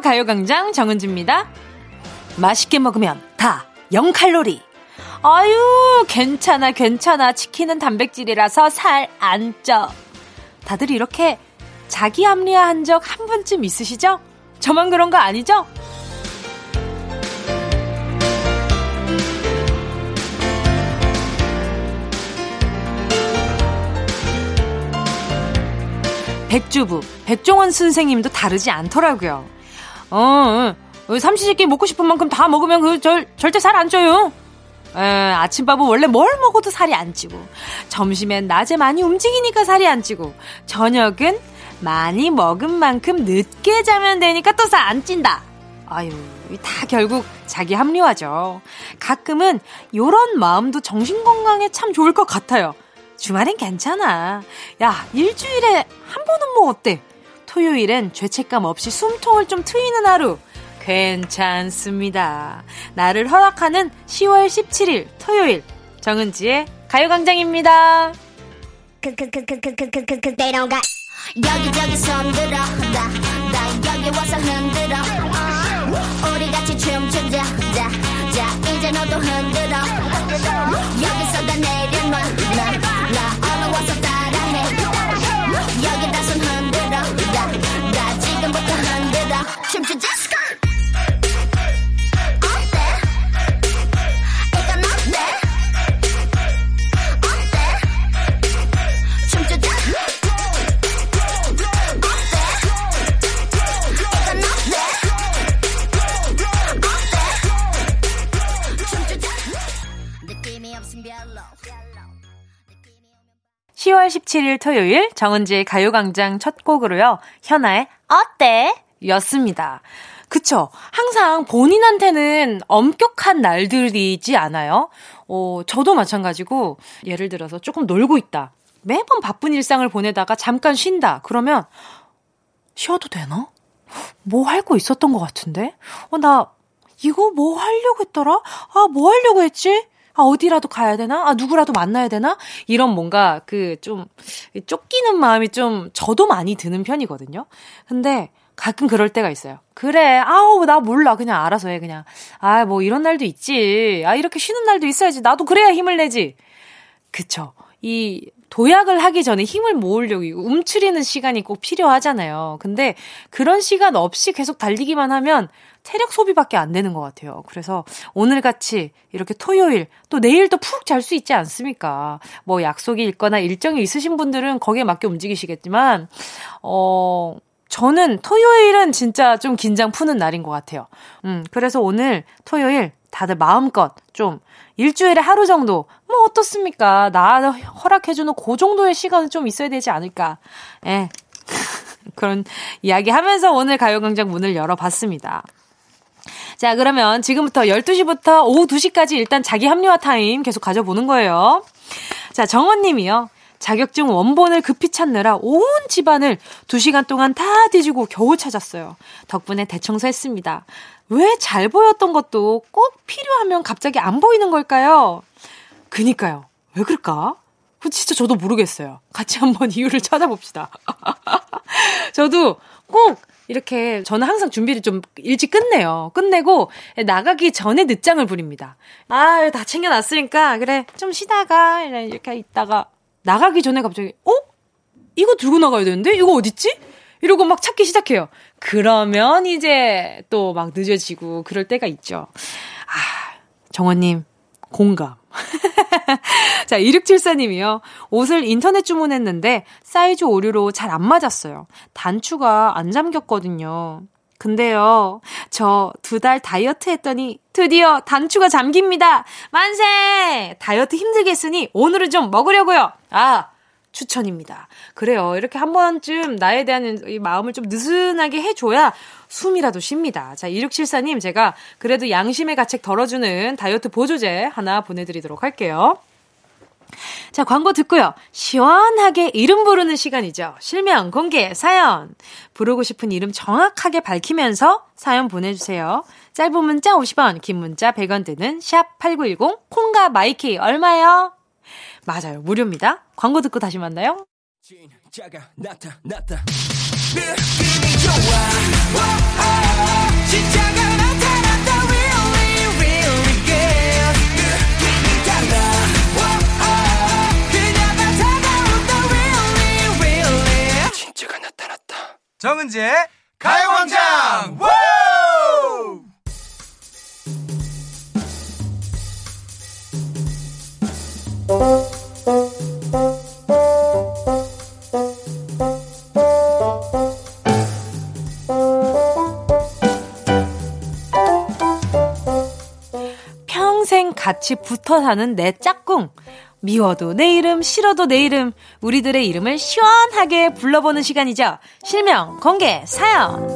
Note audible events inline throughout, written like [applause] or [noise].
가요광장 정은지입니다. 맛있게 먹으면 다 0칼로리. 아유, 괜찮아, 괜찮아. 치킨은 단백질이라서 살 안 쪄. 다들 이렇게 자기 합리화한 적 한 번쯤 있으시죠? 저만 그런 거 아니죠? 백주부, 백종원 선생님도 다르지 않더라고요. 어, 어 삼시세끼 먹고 싶은 만큼 다 먹으면 그 절, 절대 살 안 쪄요. 에, 아침밥은 원래 뭘 먹어도 살이 안 찌고, 점심엔 낮에 많이 움직이니까 살이 안 찌고, 저녁은 많이 먹은 만큼 늦게 자면 되니까 또 살 안 찐다. 아유, 다 결국 자기 합리화죠. 가끔은 요런 마음도 정신건강에 참 좋을 것 같아요. 주말엔 괜찮아. 야, 일주일에 한 번은 뭐 어때? 토요일엔 죄책감 없이 숨통을 좀 트이는 하루. 괜찮습니다. 나를 허락하는 10월 17일 토요일 정은지의 가요광장입니다. 여기 17일 토요일 정은지의 가요광장 첫 곡으로요. 현아의 어때? 였습니다. 그쵸. 항상 본인한테는 엄격한 날들이지 않아요? 어, 저도 마찬가지고, 예를 들어서 조금 놀고 있다. 매번 바쁜 일상을 보내다가 잠깐 쉰다. 그러면, 쉬어도 되나? 뭐 할 거 있었던 것 같은데? 어, 나, 이거 뭐 하려고 했더라? 아, 뭐 하려고 했지? 아, 어디라도 가야 되나? 아, 누구라도 만나야 되나? 이런 뭔가 그 좀 쫓기는 마음이 좀 저도 많이 드는 편이거든요. 근데 가끔 그럴 때가 있어요. 그래, 아우, 나 몰라. 그냥 알아서 해, 그냥. 아, 뭐 이런 날도 있지. 아, 이렇게 쉬는 날도 있어야지. 나도 그래야 힘을 내지. 그쵸. 이 도약을 하기 전에 힘을 모으려고 움츠리는 시간이 꼭 필요하잖아요. 근데 그런 시간 없이 계속 달리기만 하면 체력 소비밖에 안 되는 것 같아요. 그래서 오늘 같이 이렇게 토요일 또 내일도 푹 잘 수 있지 않습니까? 뭐 약속이 있거나 일정이 있으신 분들은 거기에 맞게 움직이시겠지만, 어, 저는 토요일은 진짜 좀 긴장 푸는 날인 것 같아요. 음, 그래서 오늘 토요일 다들 마음껏 좀 일주일에 하루 정도 뭐 어떻습니까? 나 허락해주는 그 정도의 시간은 좀 있어야 되지 않을까? 예. [laughs] 그런 이야기 하면서 오늘 가요광장 문을 열어봤습니다. 자, 그러면 지금부터 12시부터 오후 2시까지 일단 자기 합리화 타임 계속 가져보는 거예요. 자, 정원 님이요. 자격증 원본을 급히 찾느라 온 집안을 2시간 동안 다 뒤지고 겨우 찾았어요. 덕분에 대청소했습니다. 왜 잘 보였던 것도 꼭 필요하면 갑자기 안 보이는 걸까요? 그니까요. 왜 그럴까? 그 진짜 저도 모르겠어요. 같이 한번 [laughs] 이유를 찾아봅시다. [laughs] 저도 꼭 이렇게 저는 항상 준비를 좀 일찍 끝내요. 끝내고 나가기 전에 늦장을 부립니다. 아, 다 챙겨놨으니까 그래 좀 쉬다가 이렇게 있다가 나가기 전에 갑자기 어? 이거 들고 나가야 되는데 이거 어딨지? 이러고 막 찾기 시작해요. 그러면 이제 또 막 늦어지고 그럴 때가 있죠. 아, 정원님 공감. [laughs] 자, 2674님이요. 옷을 인터넷 주문했는데 사이즈 오류로 잘 안 맞았어요. 단추가 안 잠겼거든요. 근데요, 저 두 달 다이어트 했더니 드디어 단추가 잠깁니다. 만세! 다이어트 힘들겠으니 오늘은 좀 먹으려고요. 아, 추천입니다. 그래요. 이렇게 한 번쯤 나에 대한 이 마음을 좀 느슨하게 해줘야 숨이라도 쉽니다. 자, 2674님, 제가 그래도 양심의 가책 덜어주는 다이어트 보조제 하나 보내드리도록 할게요. 자, 광고 듣고요. 시원하게 이름 부르는 시간이죠. 실명, 공개, 사연. 부르고 싶은 이름 정확하게 밝히면서 사연 보내주세요. 짧은 문자 50원, 긴 문자 100원 드는 샵8910, 콩과 마이K 얼마요? 맞아요. 무료입니다. 광고 듣고 다시 만나요. 진짜가 나타났다. 느낌이 좋아. 정은지의 가요광장 같이 붙어 사는 내 짝꿍. 미워도 내 이름, 싫어도 내 이름, 우리들의 이름을 시원하게 불러보는 시간이죠. 실명, 공개, 사연.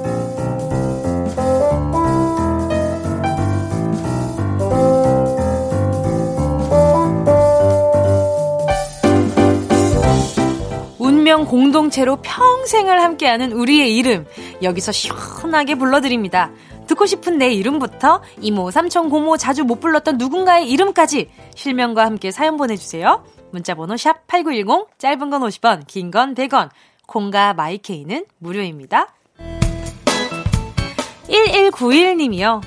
운명 공동체로 평생을 함께하는 우리의 이름, 여기서 시원하게 불러드립니다. 듣고 싶은 내 이름부터 이모, 삼촌, 고모 자주 못 불렀던 누군가의 이름까지 실명과 함께 사연 보내주세요. 문자번호 샵 8910, 짧은 건 50원, 긴 건 100원, 콩과 마이케이는 무료입니다. 1191님이요.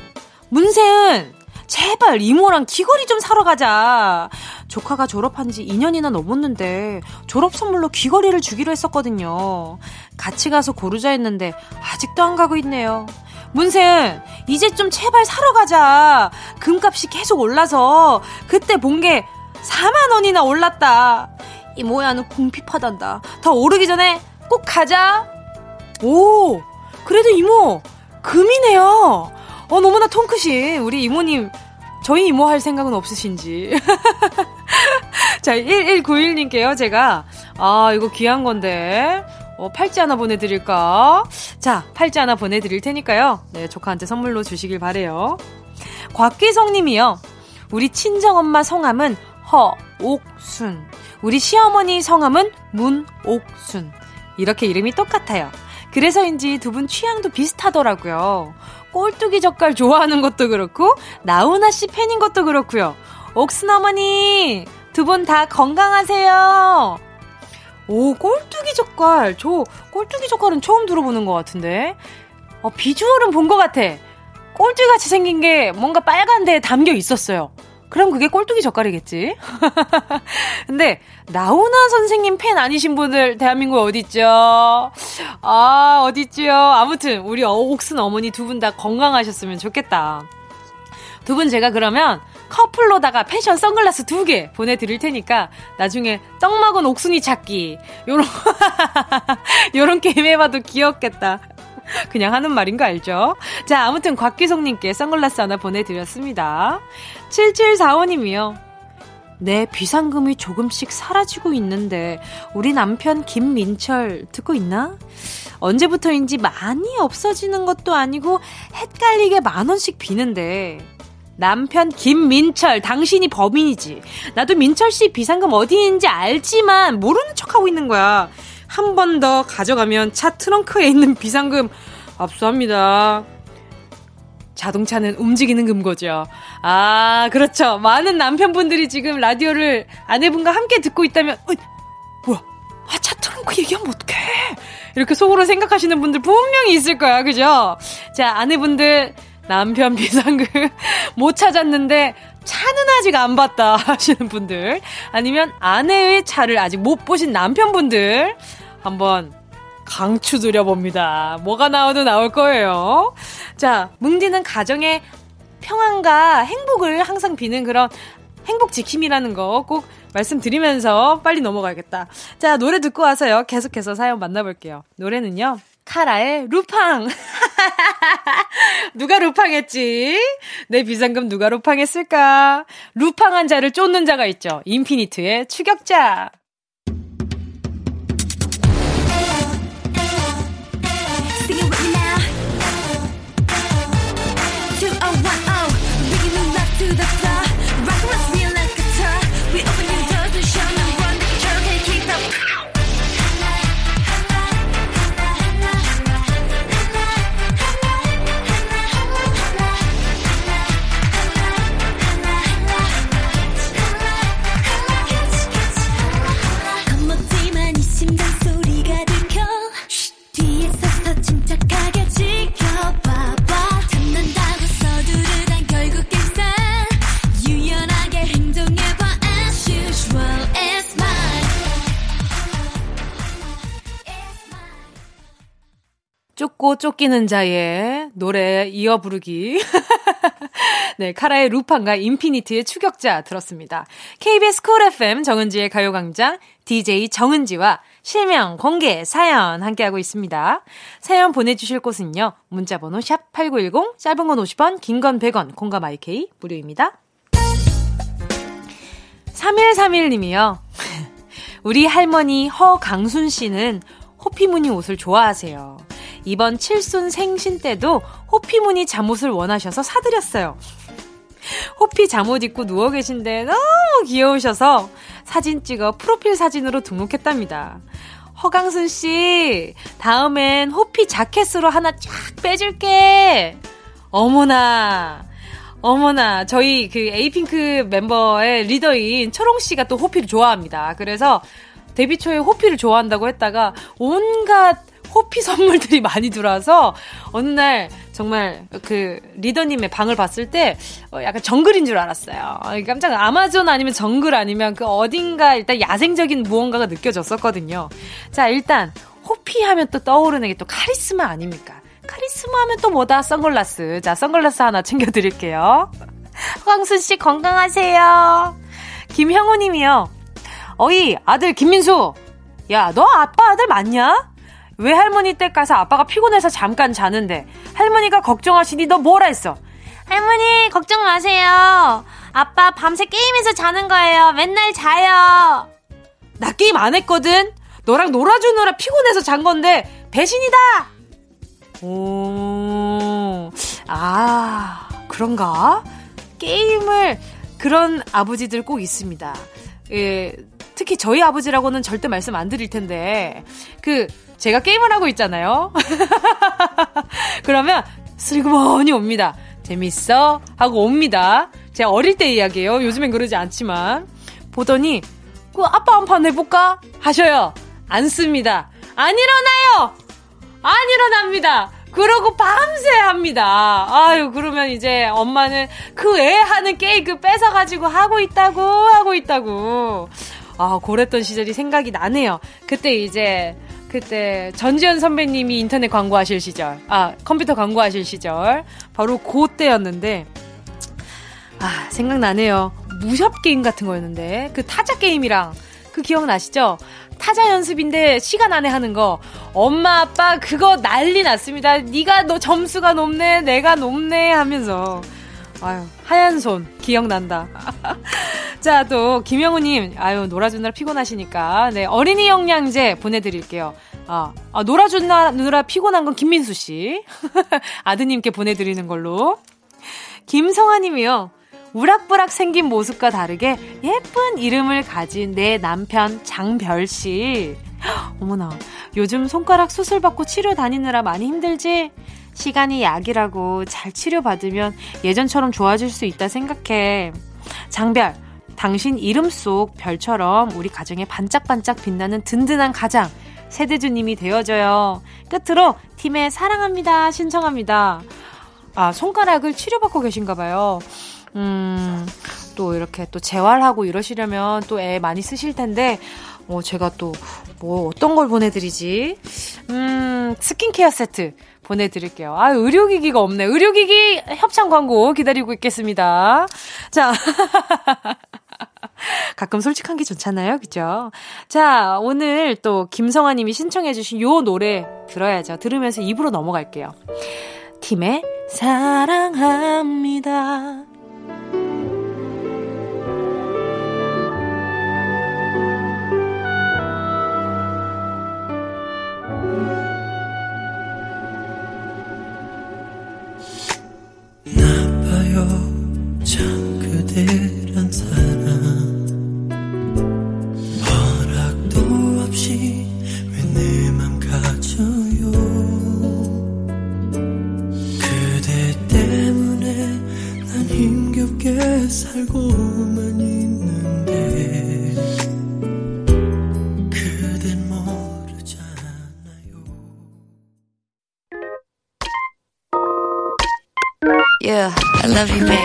문세은, 제발 이모랑 귀걸이 좀 사러 가자. 조카가 졸업한 지 2년이나 넘었는데 졸업 선물로 귀걸이를 주기로 했었거든요. 같이 가서 고르자 했는데 아직도 안 가고 있네요. 문세은, 이제 좀 제발 사러 가자. 금값이 계속 올라서 그때 본 게 4만 원이나 올랐다. 이 모야는 궁핍하단다. 더 오르기 전에 꼭 가자. 오, 그래도 이모, 금이네요. 어, 너무나 통크신 우리 이모님, 저희 이모 할 생각은 없으신지. [laughs] 자, 1191님께요, 제가, 아, 이거 귀한 건데. 어, 팔찌 하나 보내드릴까? 자, 팔찌 하나 보내드릴 테니까요. 네, 조카한테 선물로 주시길 바래요. 곽기성 님이요. 우리 친정엄마 성함은 허옥순. 우리 시어머니 성함은 문옥순. 이렇게 이름이 똑같아요. 그래서인지 두 분 취향도 비슷하더라고요. 꼴뚜기 젓갈 좋아하는 것도 그렇고, 나훈아 씨 팬인 것도 그렇고요. 옥순 어머니, 두 분 다 건강하세요. 오, 꼴뚜기 젓갈. 저 꼴뚜기 젓갈은 처음 들어보는 것 같은데. 어, 비주얼은 본 것 같아. 꼴뚜기 같이 생긴 게 뭔가 빨간 데에 담겨 있었어요. 그럼 그게 꼴뚜기 젓갈이겠지? [laughs] 근데, 나훈아 선생님 팬 아니신 분들, 대한민국 어딨죠? 아, 어딨죠? 아무튼, 우리 옥순 어머니 두 분 다 건강하셨으면 좋겠다. 두 분 제가 그러면 커플로다가 패션 선글라스 두 개 보내드릴 테니까 나중에 떡 먹은 옥순이 찾기 요런 [laughs] 요런 게임 해봐도 귀엽겠다. 그냥 하는 말인 거 알죠? 자, 아무튼 곽기성님께 선글라스 하나 보내드렸습니다. 7745님이요. 내 비상금이 조금씩 사라지고 있는데 우리 남편 김민철 듣고 있나? 언제부터인지 많이 없어지는 것도 아니고 헷갈리게 만 원씩 비는데 남편 김민철, 당신이 범인이지. 나도 민철 씨 비상금 어디인지 알지만 모르는 척하고 있는 거야. 한 번 더 가져가면 차 트렁크에 있는 비상금 압수합니다. 자동차는 움직이는 금고죠. 아, 그렇죠. 많은 남편분들이 지금 라디오를 아내분과 함께 듣고 있다면, 어, 뭐야? 아, 차 트렁크 얘기하면 어떡해? 이렇게 속으로 생각하시는 분들 분명히 있을 거야. 그죠? 자, 아내분들, 남편 비상금 [laughs] 못 찾았는데 차는 아직 안 봤다 [laughs] 하시는 분들 아니면 아내의 차를 아직 못 보신 남편분들 한번 강추 드려봅니다. 뭐가 나와도 나올 거예요. 자, 뭉디는 가정의 평안과 행복을 항상 비는 그런 행복 지킴이라는 거 꼭 말씀드리면서 빨리 넘어가야겠다. 자, 노래 듣고 와서요. 계속해서 사연 만나볼게요. 노래는요. 카라의 루팡. [laughs] 누가 루팡했지? 내 비상금 누가 루팡했을까? 루팡한 자를 쫓는 자가 있죠. 인피니트의 추격자. 쫓고 쫓기는 자의 노래 이어 부르기. [laughs] 네, 카라의 루팡과 인피니트의 추격자 들었습니다. KBS 쿨 FM 정은지의 가요광장 DJ 정은지와 실명, 공개, 사연 함께하고 있습니다. 사연 보내주실 곳은요. 문자번호 샵 8910, 짧은 건 50원, 긴 건 100원, 콩과 마이K 무료입니다. 3131님이요. [laughs] 우리 할머니 허강순 씨는 호피무늬 옷을 좋아하세요. 이번 칠순 생신 때도 호피무늬 잠옷을 원하셔서 사드렸어요. 호피 잠옷 입고 누워 계신데 너무 귀여우셔서 사진 찍어 프로필 사진으로 등록했답니다. 허강순 씨, 다음엔 호피 자켓으로 하나 쫙 빼줄게. 어머나. 어머나, 저희 그 에이핑크 멤버의 리더인 초롱 씨가 또 호피를 좋아합니다. 그래서 데뷔 초에 호피를 좋아한다고 했다가 온갖 호피 선물들이 많이 들어와서 어느 날 정말 그 리더님의 방을 봤을 때 어, 약간 정글인 줄 알았어요. 깜짝 아마존 아니면 정글 아니면 그 어딘가 일단 야생적인 무언가가 느껴졌었거든요. 자, 일단 호피 하면 또 떠오르는 게 또 카리스마 아닙니까? 카리스마 하면 또 뭐다? 선글라스. 자, 선글라스 하나 챙겨드릴게요. [laughs] 황순 씨 건강하세요. 김형우 님이요. 어이, 아들 김민수. 야, 너 아빠 아들 맞냐? 왜 할머니 댁 가서 아빠가 피곤해서 잠깐 자는데 할머니가 걱정하시니 너 뭐라 했어? 할머니 걱정 마세요. 아빠 밤새 게임해서 자는 거예요. 맨날 자요. 나 게임 안 했거든. 너랑 놀아주느라 피곤해서 잔 건데 배신이다. 오, 아 그런가? 게임을 그런 아버지들 꼭 있습니다. 예, 특히 저희 아버지라고는 절대 말씀 안 드릴 텐데 그 제가 게임을 하고 있잖아요. [laughs] 그러면 슬그머니 옵니다. 재밌어? 하고 옵니다. 제가 어릴 때 이야기예요. 요즘엔 그러지 않지만. 보더니, 그 아빠 한 판 해볼까? 하셔요. 안 씁니다. 안 일어나요! 안 일어납니다. 그러고 밤새 합니다. 아유, 그러면 이제 엄마는 그 애 하는 그 뺏어가지고 하고 있다고, 하고 있다고. 아, 고랬던 시절이 생각이 나네요. 그때 이제 그때 전지현 선배님이 인터넷 광고하실 시절, 아, 컴퓨터 광고하실 시절, 바로 그 때였는데, 아, 생각나네요. 무협 게임 같은 거였는데, 그 타자 게임이랑, 그 기억나시죠? 타자 연습인데 시간 안에 하는 거 엄마 아빠 그거 난리 났습니다. 네가 너 점수가 높네 내가 높네 하면서 아유 하얀 손 기억난다. [laughs] 자, 또, 김영우님, 아유, 놀아주느라 피곤하시니까, 네, 어린이 영양제 보내드릴게요. 아, 아 놀아주느라 피곤한 건 김민수 씨. [laughs] 아드님께 보내드리는 걸로. 김성아 님이요. 우락부락 생긴 모습과 다르게 예쁜 이름을 가진 내 남편 장별 씨. [gasps] 어머나, 요즘 손가락 수술 받고 치료 다니느라 많이 힘들지? 시간이 약이라고 잘 치료받으면 예전처럼 좋아질 수 있다 생각해. 장별, 당신 이름 속 별처럼 우리 가정에 반짝반짝 빛나는 든든한 가장 세대주님이 되어줘요. 끝으로 팀에 사랑합니다 신청합니다. 아 손가락을 치료받고 계신가 봐요. 음, 또 이렇게 또 재활하고 이러시려면 또 애 많이 쓰실 텐데, 어, 제가 또, 뭐, 어떤 걸 보내드리지? 음, 스킨케어 세트 보내드릴게요. 아, 의료기기가 없네. 의료기기 협찬 광고 기다리고 있겠습니다. 자. [laughs] 가끔 솔직한 게 좋잖아요. 그죠? 자, 오늘 또 김성아 님이 신청해주신 요 노래 들어야죠. 들으면서 입으로 넘어갈게요. 팀의 사랑합니다. 살고만 있는데 그댄 모르잖아요 Yeah, I love you, baby.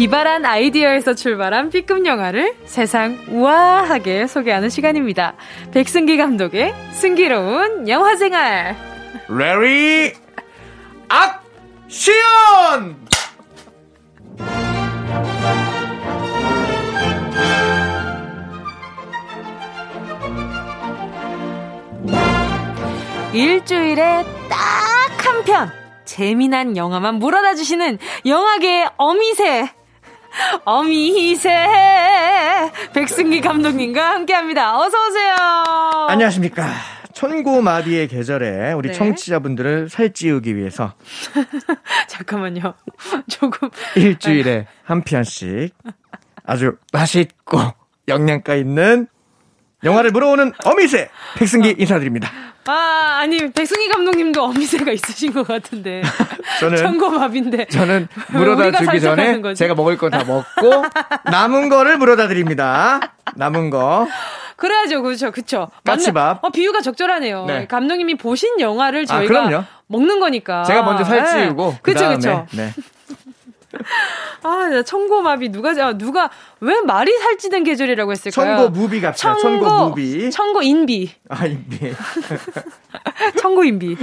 기발한 아이디어에서 출발한 B급 영화를 세상 우아하게 소개하는 시간입니다. 백승기 감독의 승기로운 영화 생활. 레리 액션! 일주일에 딱 한 편 재미난 영화만 물어다 주시는 영화계의 어미새 어미새 백승기 감독님과 함께합니다. 어서 오세요. 안녕하십니까. 천고 마비의 계절에 우리 네. 청취자분들을 살찌우기 위해서 [laughs] 잠깐만요. 조금 일주일에 한 편씩 아주 맛있고 영양가 있는 영화를 물어오는 어미새 백승기 인사드립니다. 아 아니 백승기 감독님도 어미새가 있으신 것 같은데 [laughs] 저는 천고밥인데 저는 왜 [laughs] 물어다 주기 전에? 제가 먹을 거다 먹고 [laughs] 남은 거를 물어다 드립니다. 남은 거. 그래야죠, 그렇죠, 그렇죠. 까치밥. 어, 비유가 적절하네요. 네. 감독님이 보신 영화를 아, 저희가 그럼요. 먹는 거니까. 제가 먼저 살찌우고 그다음에 그쵸. 네. [laughs] 아, 나 청고마비 누가 아, 누가 왜 말이 살찌는 계절이라고 했을까요? 천고 무비 갑시다. 천고 무비. 천고 인비, 아, 이비. [laughs] 천고 인비.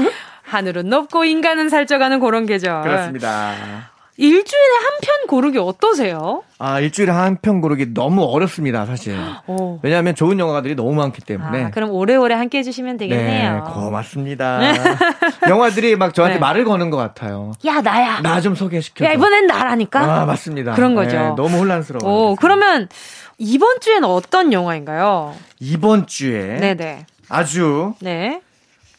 하늘은 높고 인간은 살쪄가는 그런 계절. 그렇습니다. 일주일에 한 편 고르기 어떠세요? 아, 일주일에 한 편 고르기 너무 어렵습니다, 사실. 오. 왜냐하면 좋은 영화들이 너무 많기 때문에. 아, 그럼 오래오래 함께 해주시면 되겠네요. 네, 고맙습니다. [laughs] 영화들이 막 저한테 네. 말을 거는 것 같아요. 야, 나야. 나 좀 소개시켜. 야, 이번엔 나라니까? 아, 맞습니다. 그런 거죠. 네, 너무 혼란스러워요. 오, 그러면 이번 주엔 어떤 영화인가요? 이번 주에 네네. 아주 네.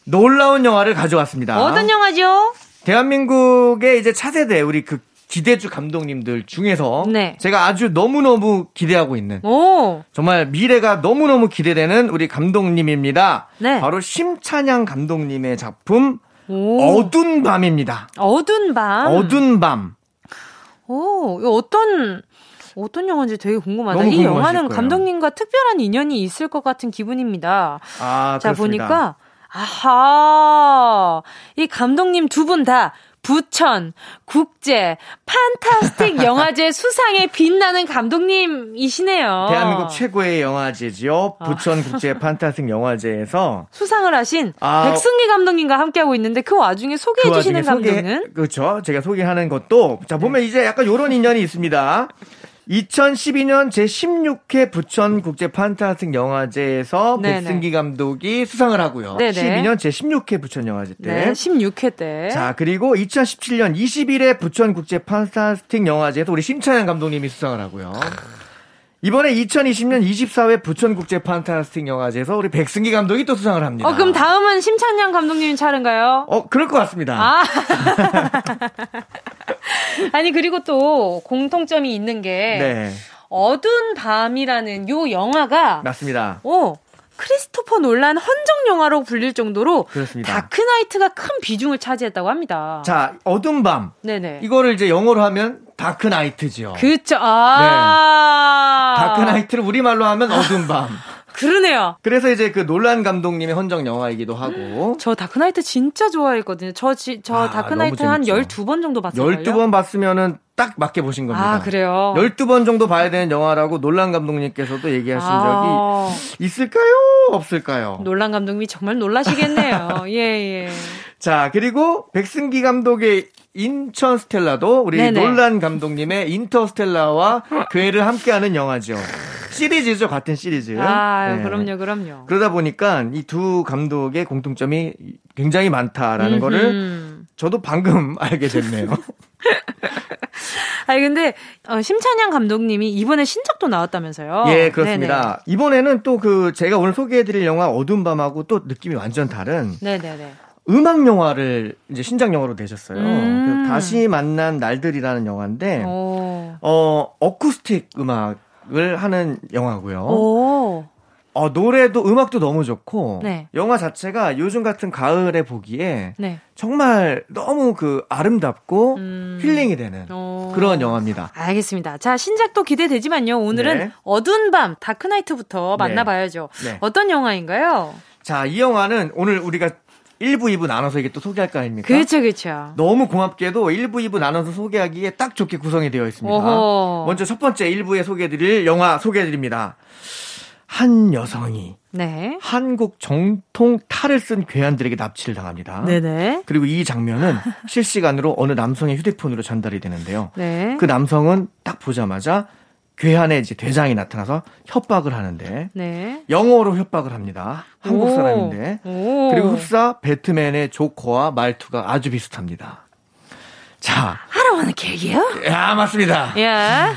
놀라운 영화를 가져왔습니다. 어떤 영화죠? 대한민국의 이제 차세대 우리 그 기대주 감독님들 중에서 네. 제가 아주 너무너무 기대하고 있는 오, 정말 미래가 너무너무 기대되는 우리 감독님입니다. 네. 바로 심찬양 감독님의 작품 오. 어두운 밤입니다. 어두운 밤. 어두운 밤. 오, 이거 어떤, 어떤 영화인지 되게 궁금하다. 이 영화는 거예요. 감독님과 특별한 인연이 있을 것 같은 기분입니다. 아, 자, 그렇습니다. 보니까, 아하, 이 감독님 두 분 다 부천, 국제, 판타스틱 [laughs] 영화제 수상에 빛나는 감독님이시네요. 대한민국 최고의 영화제지요. 아. 부천 국제 판타스틱 영화제에서 수상을 하신 아. 백승기 감독님과 함께하고 있는데 그 와중에 소개해 주시는 감독은 그렇죠. 제가 소개하는 것도 자 보면 이제 약간 요런 인연이 있습니다. 2012년 제16회 부천 국제 판타스틱 영화제에서 네네. 백승기 감독이 수상을 하고요. 네네. 12년 제16회 부천 영화제 때. 네, 16회 때. 자, 그리고 2017년 21회 부천 국제 판타스틱 영화제에서 우리 심찬양 감독님이 수상을 하고요. 이번에 2020년 24회 부천 국제 판타스틱 영화제에서 우리 백승기 감독이 또 수상을 합니다. 어, 그럼 다음은 심찬양 감독님 차례인가요? 어, 그럴 것 같습니다. 아. [laughs] 아니, 그리고 또 공통점이 있는 게 네. 어둔 밤이라는 요 영화가 맞습니다. 오, 크리스토퍼 놀란 헌정 영화로 불릴 정도로 그렇습니다. 다크나이트가 큰 비중을 차지했다고 합니다. 자, 어둔 밤. 네네. 이거를 이제 영어로 하면 dark night죠. 그쵸. 아. 네. dark night를 우리말로 하면 어둔 밤. [laughs] 그러네요. 그래서 이제 그 놀란 감독님의 헌정 영화이기도 하고 저 다크나이트 진짜 좋아했거든요. 저, 지, 저 아, 다크나이트 한 재밌죠. 12번 정도 봤어요. 12번 봤으면은 딱 맞게 보신 겁니다. 아, 그래요? 12번 정도 봐야 되는 영화라고 놀란 감독님께서도 얘기하신 아. 적이 있을까요? 없을까요? 놀란 감독님이 정말 놀라시겠네요. [laughs] 예, 예. 자, 그리고 백승기 감독의 인천 스텔라도 우리 네네. 놀란 감독님의 인터스텔라와 괴를 함께하는 영화죠. 시리즈죠, 같은 시리즈. 아, 네. 그럼요, 그럼요. 그러다 보니까 이 두 감독의 공통점이 굉장히 많다라는 거를 음. 저도 방금 [laughs] 알게 됐네요. [laughs] [laughs] 아니 근데 어, 심찬양 감독님이 이번에 신작도 나왔다면서요? 예, 그렇습니다. 이번에는 또 그 제가 오늘 소개해드릴 영화 어두운 밤하고 또 느낌이 완전 다른 네네. 네네네. 음악 영화를 이제 신작 영화로 내셨어요. 음. 그 다시 만난 날들이라는 영화인데 오. 어 어쿠스틱 음악을 하는 영화고요. 오. 어 노래도 음악도 너무 좋고 네. 영화 자체가 요즘 같은 가을에 보기에 네. 정말 너무 그 아름답고 음. 힐링이 되는 오. 그런 영화입니다. 알겠습니다. 자, 신작도 기대되지만요. 오늘은 네. 어두운 밤 다크나이트부터 네. 만나봐야죠. 네. 어떤 영화인가요? 자, 이 영화는 오늘 우리가 1부, 2부 나눠서 이게 또 소개할 거 아닙니까? 그렇죠, 그렇죠. 너무 고맙게도 1부, 2부 나눠서 소개하기에 딱 좋게 구성이 되어 있습니다. 오호. 먼저 첫 번째 1부에 소개해드릴 영화 소개해드립니다. 한 여성이 네. 한국 정통 탈을 쓴 괴한들에게 납치를 당합니다. 네네. 그리고 이 장면은 [laughs] 실시간으로 어느 남성의 휴대폰으로 전달이 되는데요. 네. 그 남성은 딱 보자마자 괴한의 이제 대장이 나타나서 협박을 하는데 네. 영어로 협박을 합니다. 한국 오. 사람인데 오. 그리고 흡사 배트맨의 조커와 말투가 아주 비슷합니다. 자, I don't wanna kill you. 야 맞습니다. 예.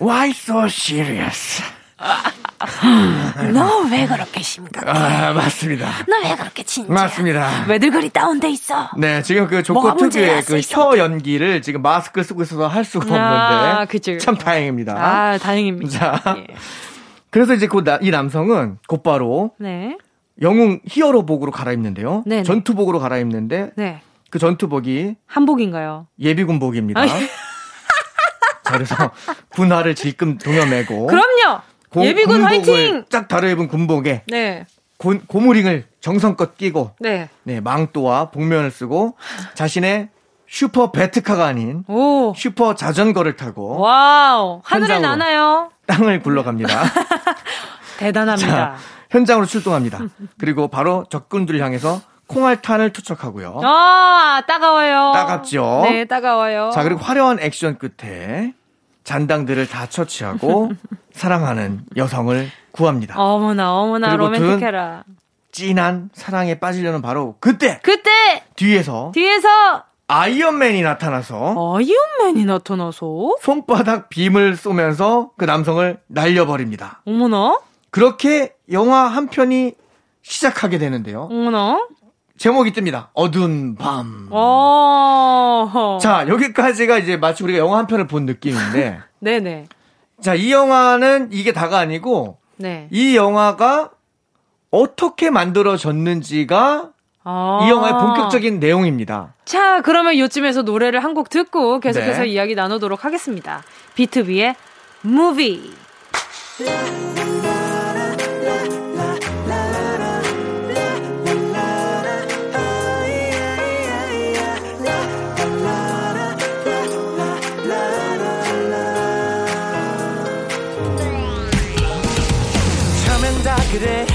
Why so serious? [laughs] 너 왜 그렇게 심각해? 아 맞습니다. 너 왜 그렇게 진짜? 맞습니다. 왜들거리 다운돼 있어? 네, 지금 그 조커 문제야, 특유의 그 쓰이소. 혀 연기를 지금 마스크 쓰고 있어서 할 수가 없는데 아, 그쵸, 그쵸. 참 다행입니다. 아, 다행입니다. 자, 예. 그래서 이제 그 이 남성은 곧바로 네. 영웅 hero복으로 갈아입는데요. 네네. 전투복으로 갈아입는데 네. 그 전투복이 한복인가요? 예비군복입니다. 자, 그래서 [laughs] 군화를 질끔 동여매고 [laughs] 그럼요. 고- 예비군 화이팅! 쫙 다려입은 군복에 네. 고, 고무링을 정성껏 끼고 네. 네, 망토와 복면을 쓰고 자신의 슈퍼 배트카가 아닌 오. 슈퍼 자전거를 타고 와우. 현장으로. 나나요? 땅을 굴러갑니다. [laughs] 대단합니다. 자, 현장으로 출동합니다. 그리고 바로 적군들을 향해서 콩알탄을 투척하고요. 아, 따가워요. 따갑죠? 네, 따가워요. 자, 그리고 화려한 액션 끝에 잔당들을 다 처치하고 [laughs] 사랑하는 여성을 구합니다. 어머나, 어머나, 로맨틱해라. 진한 사랑에 빠지려는 바로 그때 그때, 뒤에서 뒤에서, 아이언맨이 나타나서 아이언맨이 나타나서, 손바닥 빔을 쏘면서 그 남성을 날려버립니다. 어머나, 그렇게 영화 한 편이 시작하게 되는데요. 어머나, 제목이 뜹니다. 어두운 밤. 어, 자, 여기까지가 이제 마치 우리가 영화 한 편을 본 느낌인데, [laughs] 네네. 자, 이 영화는 이게 다가 아니고, 네. 이 영화가 어떻게 만들어졌는지가 아. 이 영화의 본격적인 내용입니다. 자, 그러면 요쯤에서 노래를 한 곡 듣고 계속해서 네. 이야기 나누도록 하겠습니다. 비투비의 무비. 그래.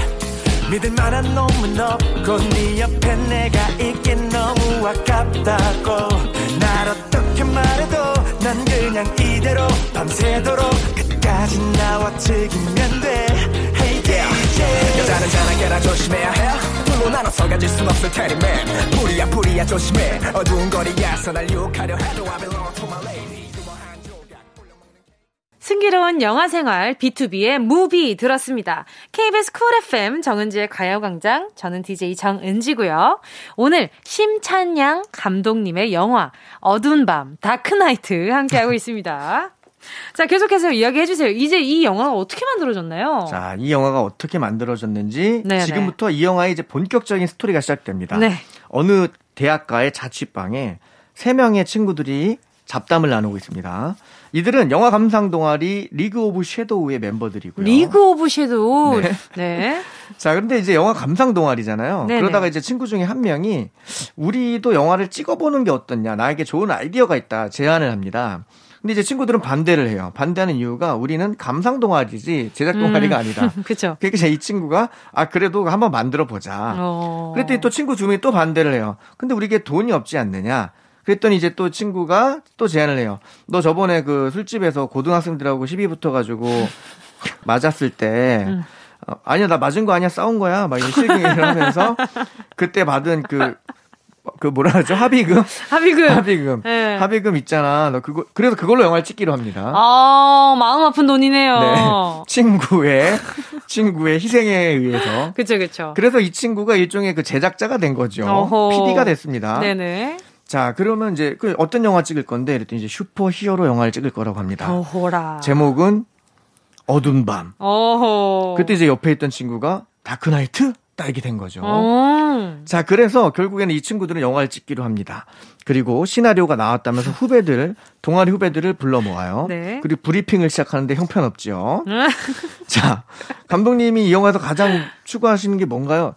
믿을 만한 놈은 없고 네 옆에 내가 있긴 너무 아깝다고. 날 어떻게 말해도 난 그냥 이대로 밤새도록 끝까지 나와 즐기면 돼. Hey DJ. 여자는 자나깨나 조심해야 해. 둘로 나눠서 가질 순 없을 테니 man. 불이야 불이야 조심해. 어두운 거리에서 날 유혹하려 해도 I belong to my lady 슬기로운 영화 생활 비투비의 movie 들었습니다. KBS 쿨 FM 정은지의 가요광장 저는 DJ 정은지고요. 오늘 심찬양 감독님의 영화 어두운 밤 Dark Knight 함께하고 [laughs] 있습니다. 자 계속해서 이야기해 주세요. 이제 이 영화가 어떻게 만들어졌나요? 자, 이 영화가 어떻게 만들어졌는지 네네. 지금부터 이 영화의 이제 본격적인 스토리가 시작됩니다. 네. 어느 대학가의 자취방에 세 명의 친구들이 잡담을 나누고 있습니다. 이들은 영화 감상 동아리 League of Shadow의 멤버들이고요. League of Shadow. 네. 네. [laughs] 자, 그런데 이제 영화 감상 동아리잖아요. 네네. 그러다가 이제 친구 중에 한 명이 우리도 영화를 찍어보는 게 어떻냐, 나에게 좋은 아이디어가 있다 제안을 합니다. 근데 이제 친구들은 반대를 해요. 반대하는 이유가 우리는 감상 동아리지 제작 동아리가 아니다. [laughs] 그쵸. 그러니까 이 친구가 아 그래도 한번 만들어 보자. 어. 그랬더니 또 친구 두 명이 또 반대를 해요. 근데 우리게 돈이 없지 않느냐? 그랬더니 이제 또 친구가 또 제안을 해요. 너 저번에 그 술집에서 고등학생들하고 시비 붙어가지고 [laughs] 맞았을 때, 음. 어, 아니야, 나 맞은 거 아니야, 싸운 거야. 막 이런 실갱이를 하면서 그때 받은 그, 그 뭐라 하죠? 합의금? 합의금. 합의금. 네. 합의금 있잖아. 너 그거 그래서 그걸로 영화를 찍기로 합니다. 아, 마음 아픈 돈이네요. 네. 친구의 친구의 희생에 의해서. 그쵸. 그래서 이 친구가 일종의 그 제작자가 된 거죠. 어허. PD가 됐습니다. 네네. 자, 그러면 이제 그 어떤 영화 찍을 건데 이랬더니 이제 슈퍼 hero 영화를 찍을 거라고 합니다. 어호라. 제목은 어두운 밤. 어호. 그때 이제 옆에 있던 친구가 Dark Knight 딸게 된 거죠. 어. 자, 그래서 결국에는 이 친구들은 영화를 찍기로 합니다. 그리고 시나리오가 나왔다면서 후배들, 동아리 후배들을 불러 모아요. 네. 그리고 브리핑을 시작하는데 형편없죠. 자, 감독님이 이 영화에서 가장 추구하시는 게 뭔가요?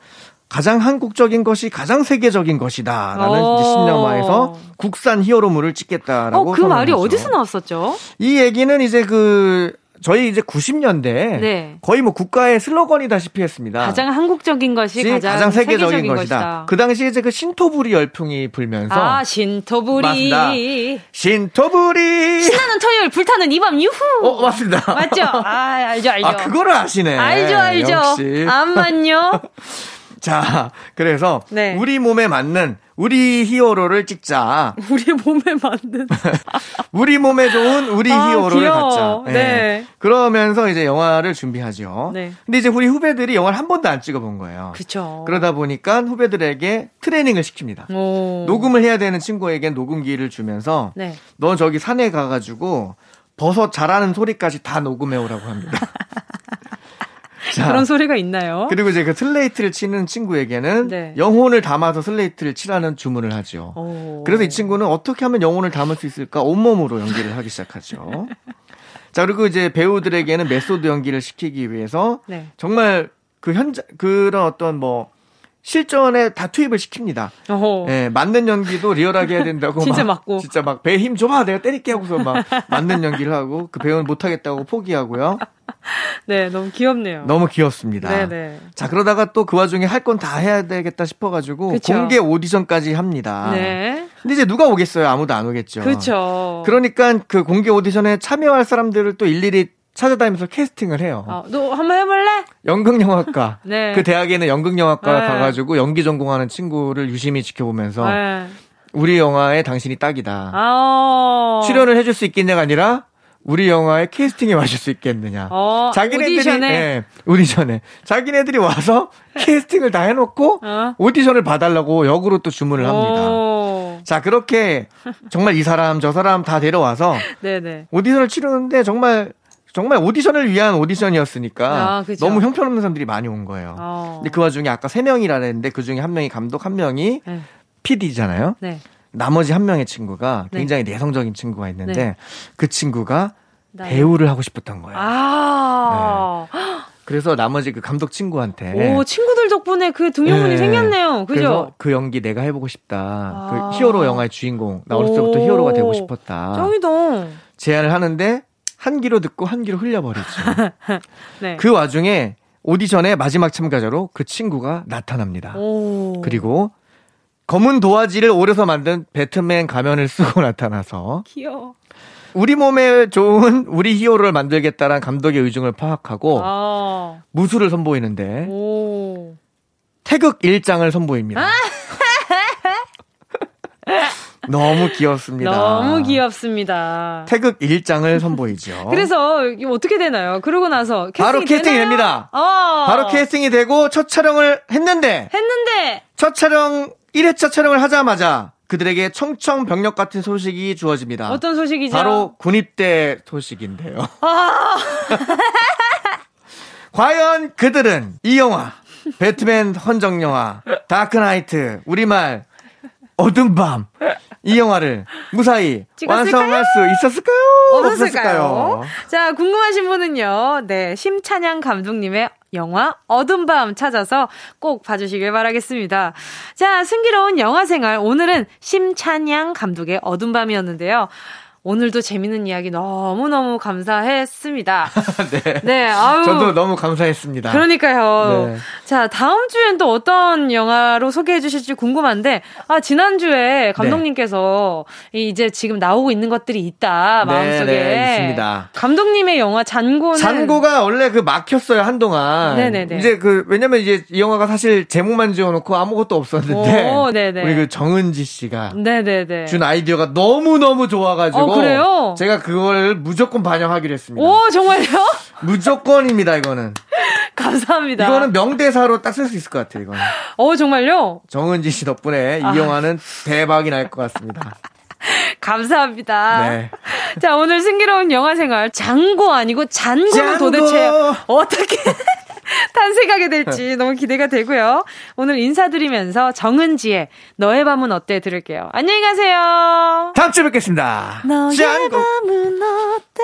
가장 한국적인 것이 가장 세계적인 것이다. 라는 어. 이제 신념하에서 국산 히어로물을 찍겠다라고. 어, 그 말이 선언하죠. 어디서 나왔었죠? 이 얘기는 이제 그, 저희 이제 90년대 네. 거의 뭐 국가의 슬로건이다시피 했습니다. 가장 한국적인 것이 가장, 가장 세계적인, 것이다. 그 당시에 이제 그 신토부리 열풍이 불면서 아, 신토부리. 맞습니다. 신토부리 신나는 토요일 불타는 이 밤 유후. 어 맞습니다. 맞죠? 아, 알죠, [laughs] 알죠. 아 그거를 아시네. 알죠, 알죠. 역시. 암만요. [laughs] 자 [laughs] 그래서 네. 우리 몸에 맞는 우리 히어로를 찍자. [laughs] 우리 몸에 맞는. [laughs] 우리 몸에 좋은 우리 아, 히어로를 귀여워. 갖자. 예. 네. 그러면서 이제 영화를 준비하죠. 네. 근데 이제 우리 후배들이 영화를 한 번도 안 찍어본 거예요. 그쵸. 그러다 보니까 후배들에게 트레이닝을 시킵니다. 오. 녹음을 해야 되는 친구에게 녹음기를 주면서 네. 너 저기 산에 가가지고 버섯 자라는 소리까지 다 녹음해 오라고 합니다. 자, 그런 소리가 있나요? 그리고 이제 그 슬레이트를 치는 친구에게는 네. 영혼을 담아서 슬레이트를 치라는 주문을 하죠. 오. 그래서 이 친구는 어떻게 하면 영혼을 담을 수 있을까 온몸으로 연기를 하기 시작하죠. [laughs] 자 그리고 이제 배우들에게는 method 연기를 시키기 위해서 네. 정말 그 현장 그런 어떤 뭐 실전에 다 투입을 시킵니다. 어허. 예, 맞는 연기도 리얼하게 해야 된다고. [laughs] 진짜 막, 맞고. 진짜 막 배 힘 줘봐. 내가 때릴게 하고서 막 맞는 연기를 하고 그 배우는 못하겠다고 포기하고요. [laughs] 네, 너무 귀엽네요. 너무 귀엽습니다. 네네. 자, 그러다가 또 그 와중에 할 건 다 해야 되겠다 싶어가지고 그쵸. 공개 오디션까지 합니다. 네. 근데 이제 누가 오겠어요? 아무도 안 오겠죠. 그렇죠. 그러니까 그 공개 오디션에 참여할 사람들을 또 일일이 찾아다니면서 캐스팅을 해요. 어, 너 한번 해볼래? 연극영화과. [laughs] 네. 그 대학에는 연극영화과 네. 가가지고 연기 전공하는 친구를 유심히 지켜보면서 네. 우리 영화에 당신이 딱이다. 아. 출연을 해줄 수 있겠냐가 아니라 우리 영화에 캐스팅에 와줄 수 있겠느냐. 어, 자기네들이 오디션에? 예, 오디션에 자기네들이 와서 [laughs] 캐스팅을 다 해놓고 어? 오디션을 봐달라고 역으로 또 주문을 합니다. 오. 자 그렇게 정말 이 사람 저 사람 다 데려와서 네네. [laughs] 오디션을 치르는데 정말 정말 오디션을 위한 오디션이었으니까 아. 너무 형편없는 사람들이 많이 온 거예요. 어. 근데 그 와중에 아까 세 명이라 했는데 그 중에 한 명이 감독 한 명이 네. PD잖아요. 네. 나머지 한 명의 친구가 네. 굉장히 내성적인 친구가 있는데 네. 그 친구가 나요? 배우를 하고 싶었던 거예요. 아. 그래서 나머지 그 감독 친구한테 오, 친구들 덕분에 그 등용문이 네. 생겼네요. 그래서 그죠? 그 연기 내가 해보고 싶다. 아. 그 히어로 영화의 주인공. 나 어렸을 때부터 오. 히어로가 되고 싶었다. 짱이다. 제안을 하는데 한 귀로 듣고 한 귀로 흘려버리죠. [laughs] 네. 그 와중에 오디션의 마지막 참가자로 그 친구가 나타납니다. 오. 그리고 검은 도화지를 오려서 만든 배트맨 가면을 쓰고 [laughs] 나타나서 귀여워. 우리 몸에 좋은 우리 히어로를 만들겠다는 감독의 의중을 파악하고 아. 무술을 선보이는데 오. 태극 일장을 선보입니다. 너무 귀엽습니다. 너무 귀엽습니다. 태극 일장을 선보이죠. [laughs] 그래서 어떻게 되나요? 그러고 나서 캐스팅이 바로 캐스팅이 되나요? 됩니다. 어. 바로 캐스팅이 되고 첫 촬영을 했는데 했는데 첫 촬영 1회차 촬영을 하자마자 그들에게 청청병력 같은 소식이 주어집니다. 어떤 소식이죠? 바로 군입대 소식인데요. 아. [laughs] 과연 그들은 이 영화 배트맨 헌정 영화 다크나이트 우리말 어둠 밤 이 영화를 무사히? 완성할 수 있었을까요? 없었을까요? 자, 궁금하신 분은요, 네, 심찬양 감독님의 영화 어둠 밤 찾아서 꼭 봐주시길 바라겠습니다. 자, 승기로운 영화 생활. 오늘은 심찬양 감독의 어둠 밤이었는데요. 오늘도 재밌는 이야기 너무너무 감사했습니다. [laughs] 네. 네, 아유. 저도 너무 감사했습니다. 그러니까요. 네. 자, 다음 주엔 또 어떤 영화로 소개해 주실지 궁금한데, 아, 지난주에 감독님께서 이 이제 지금 나오고 있는 것들이 있다, 네, 마음속에. 네, 있습니다. 감독님의 영화 잔고는. 잔고가 원래 그 막혔어요, 한동안. 네네네. 이제 그, 왜냐면 이제 이 영화가 사실 제목만 지어놓고 아무것도 없었는데. 오, 네네. 우리 그 정은지 씨가 네네네. 준 아이디어가 너무너무 좋아가지고. 어, 그래요? 제가 그걸 무조건 반영하기로 했습니다. 오, 정말요? [laughs] 무조건입니다, 이거는. [laughs] 감사합니다. 이거는 명대사로 딱 쓸 수 있을 것 같아요, 이거는. 어, 정말요? 정은지 씨 덕분에 이 아. 영화는 대박이 날 것 같습니다. [laughs] 감사합니다. 네. 자, 오늘 승기로운 영화 생활, 장고 아니고 잔고는 잔고! 도대체 어떻게 [laughs] 탄생하게 될지 너무 기대가 되고요. 오늘 인사드리면서 정은지의 너의 밤은 어때 들을게요. 안녕히 가세요. 다음 주에 뵙겠습니다. 너의 짠고! 밤은 어때?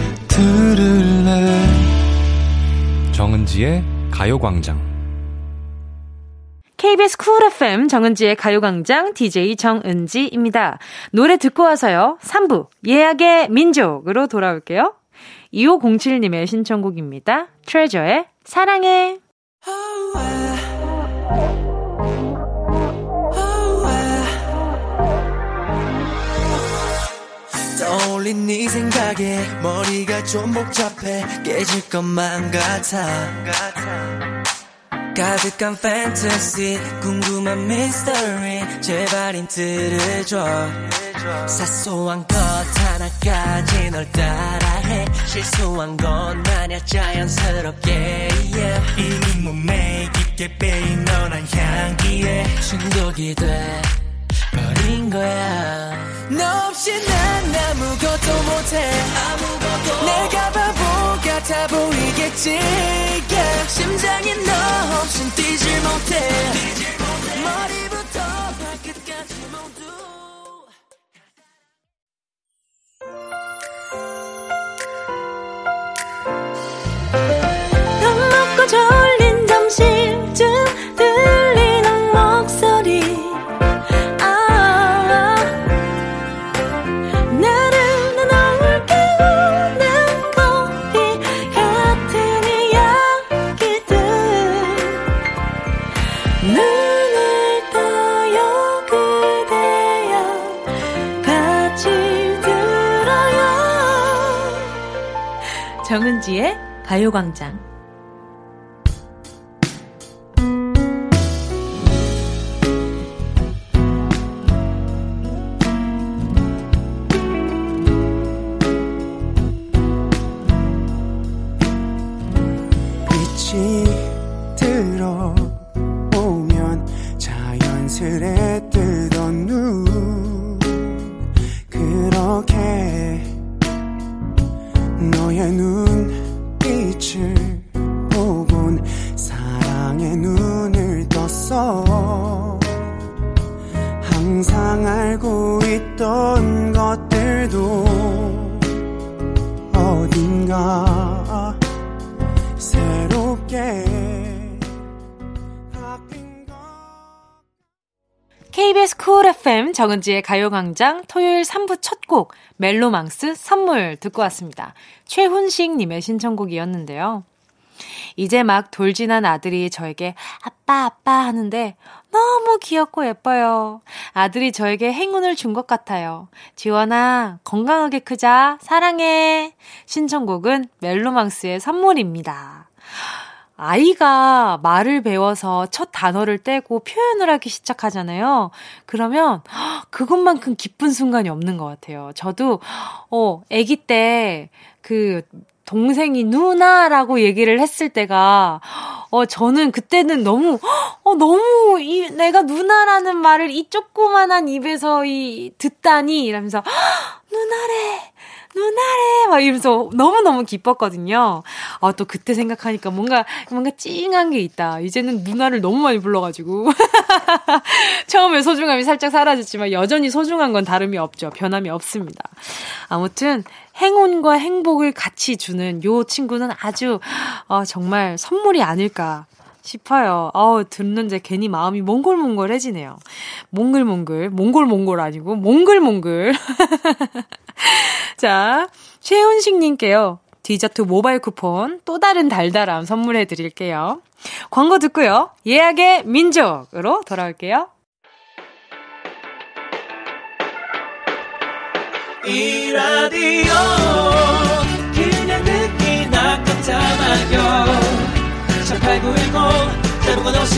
들을래 정은지의 가요광장 KBS 쿨 FM 정은지의 가요광장 DJ 정은지입니다. 노래 듣고 와서요. 3부 예약의 민족으로 돌아올게요. 2507님의 신청곡입니다. 트레저의 사랑해. 떠올린 네 생각에 머리가 좀 복잡해 깨질 것만 같아. 가득한 판타지 궁금한 미스터리 제발 힌트를 줘. 사소한 것 하나까지 널 따라해. 실수한 건 아냐 자연스럽게 yeah. 이미 몸에 깊게 빼인 너란 향기에 중독이 돼 버린 거야 너 없이 난 아무것도 못해. 아무것도. 내가 바보 같아 보이겠지. Yeah. 심장이 너 없인 뛰질 못해. 머리부터 발끝까지 모두. 밥 먹고 졸 정은지의 가요광장. 어딘가 새롭게 KBS 쿨 FM 정은지의 가요광장 토요일 3부 첫 곡 멜로망스 선물 듣고 왔습니다. 최훈식 님의 신청곡이었는데요. 이제 막 돌진한 아들이 저에게 아빠, 아빠 하는데 너무 귀엽고 예뻐요. 아들이 저에게 행운을 준 것 같아요. 지원아, 건강하게 크자. 사랑해. 신청곡은 멜로망스의 선물입니다. 아이가 말을 배워서 첫 단어를 떼고 표현을 하기 시작하잖아요. 그러면 그것만큼 기쁜 순간이 없는 것 같아요. 저도, 어, 아기 때 그 동생이 누나라고 얘기를 했을 때가, 어, 저는 그때는 너무, 어, 너무, 이, 내가 누나라는 말을 이 조그만한 입에서 이, 듣다니, 이러면서, 누나래! 누나래! 막 이러면서 너무너무 기뻤거든요. 아, 또 그때 생각하니까 뭔가, 뭔가 찡한 게 있다. 이제는 누나를 너무 많이 불러가지고. [laughs] 처음에 소중함이 살짝 사라졌지만 여전히 소중한 건 다름이 없죠. 변함이 없습니다. 아무튼, 행운과 행복을 같이 주는 요 친구는 아주, 어, 정말 선물이 아닐까 싶어요. 어우, 듣는데 괜히 마음이 몽골몽골해지네요. 몽글몽글, 몽골몽골 아니고, 몽글몽글. [laughs] 자, 최훈식님께요. 디저트 모바일 쿠폰 또 다른 달달함 선물해 드릴게요. 광고 듣고요. 예약의 민족으로 돌아올게요. 이 라디오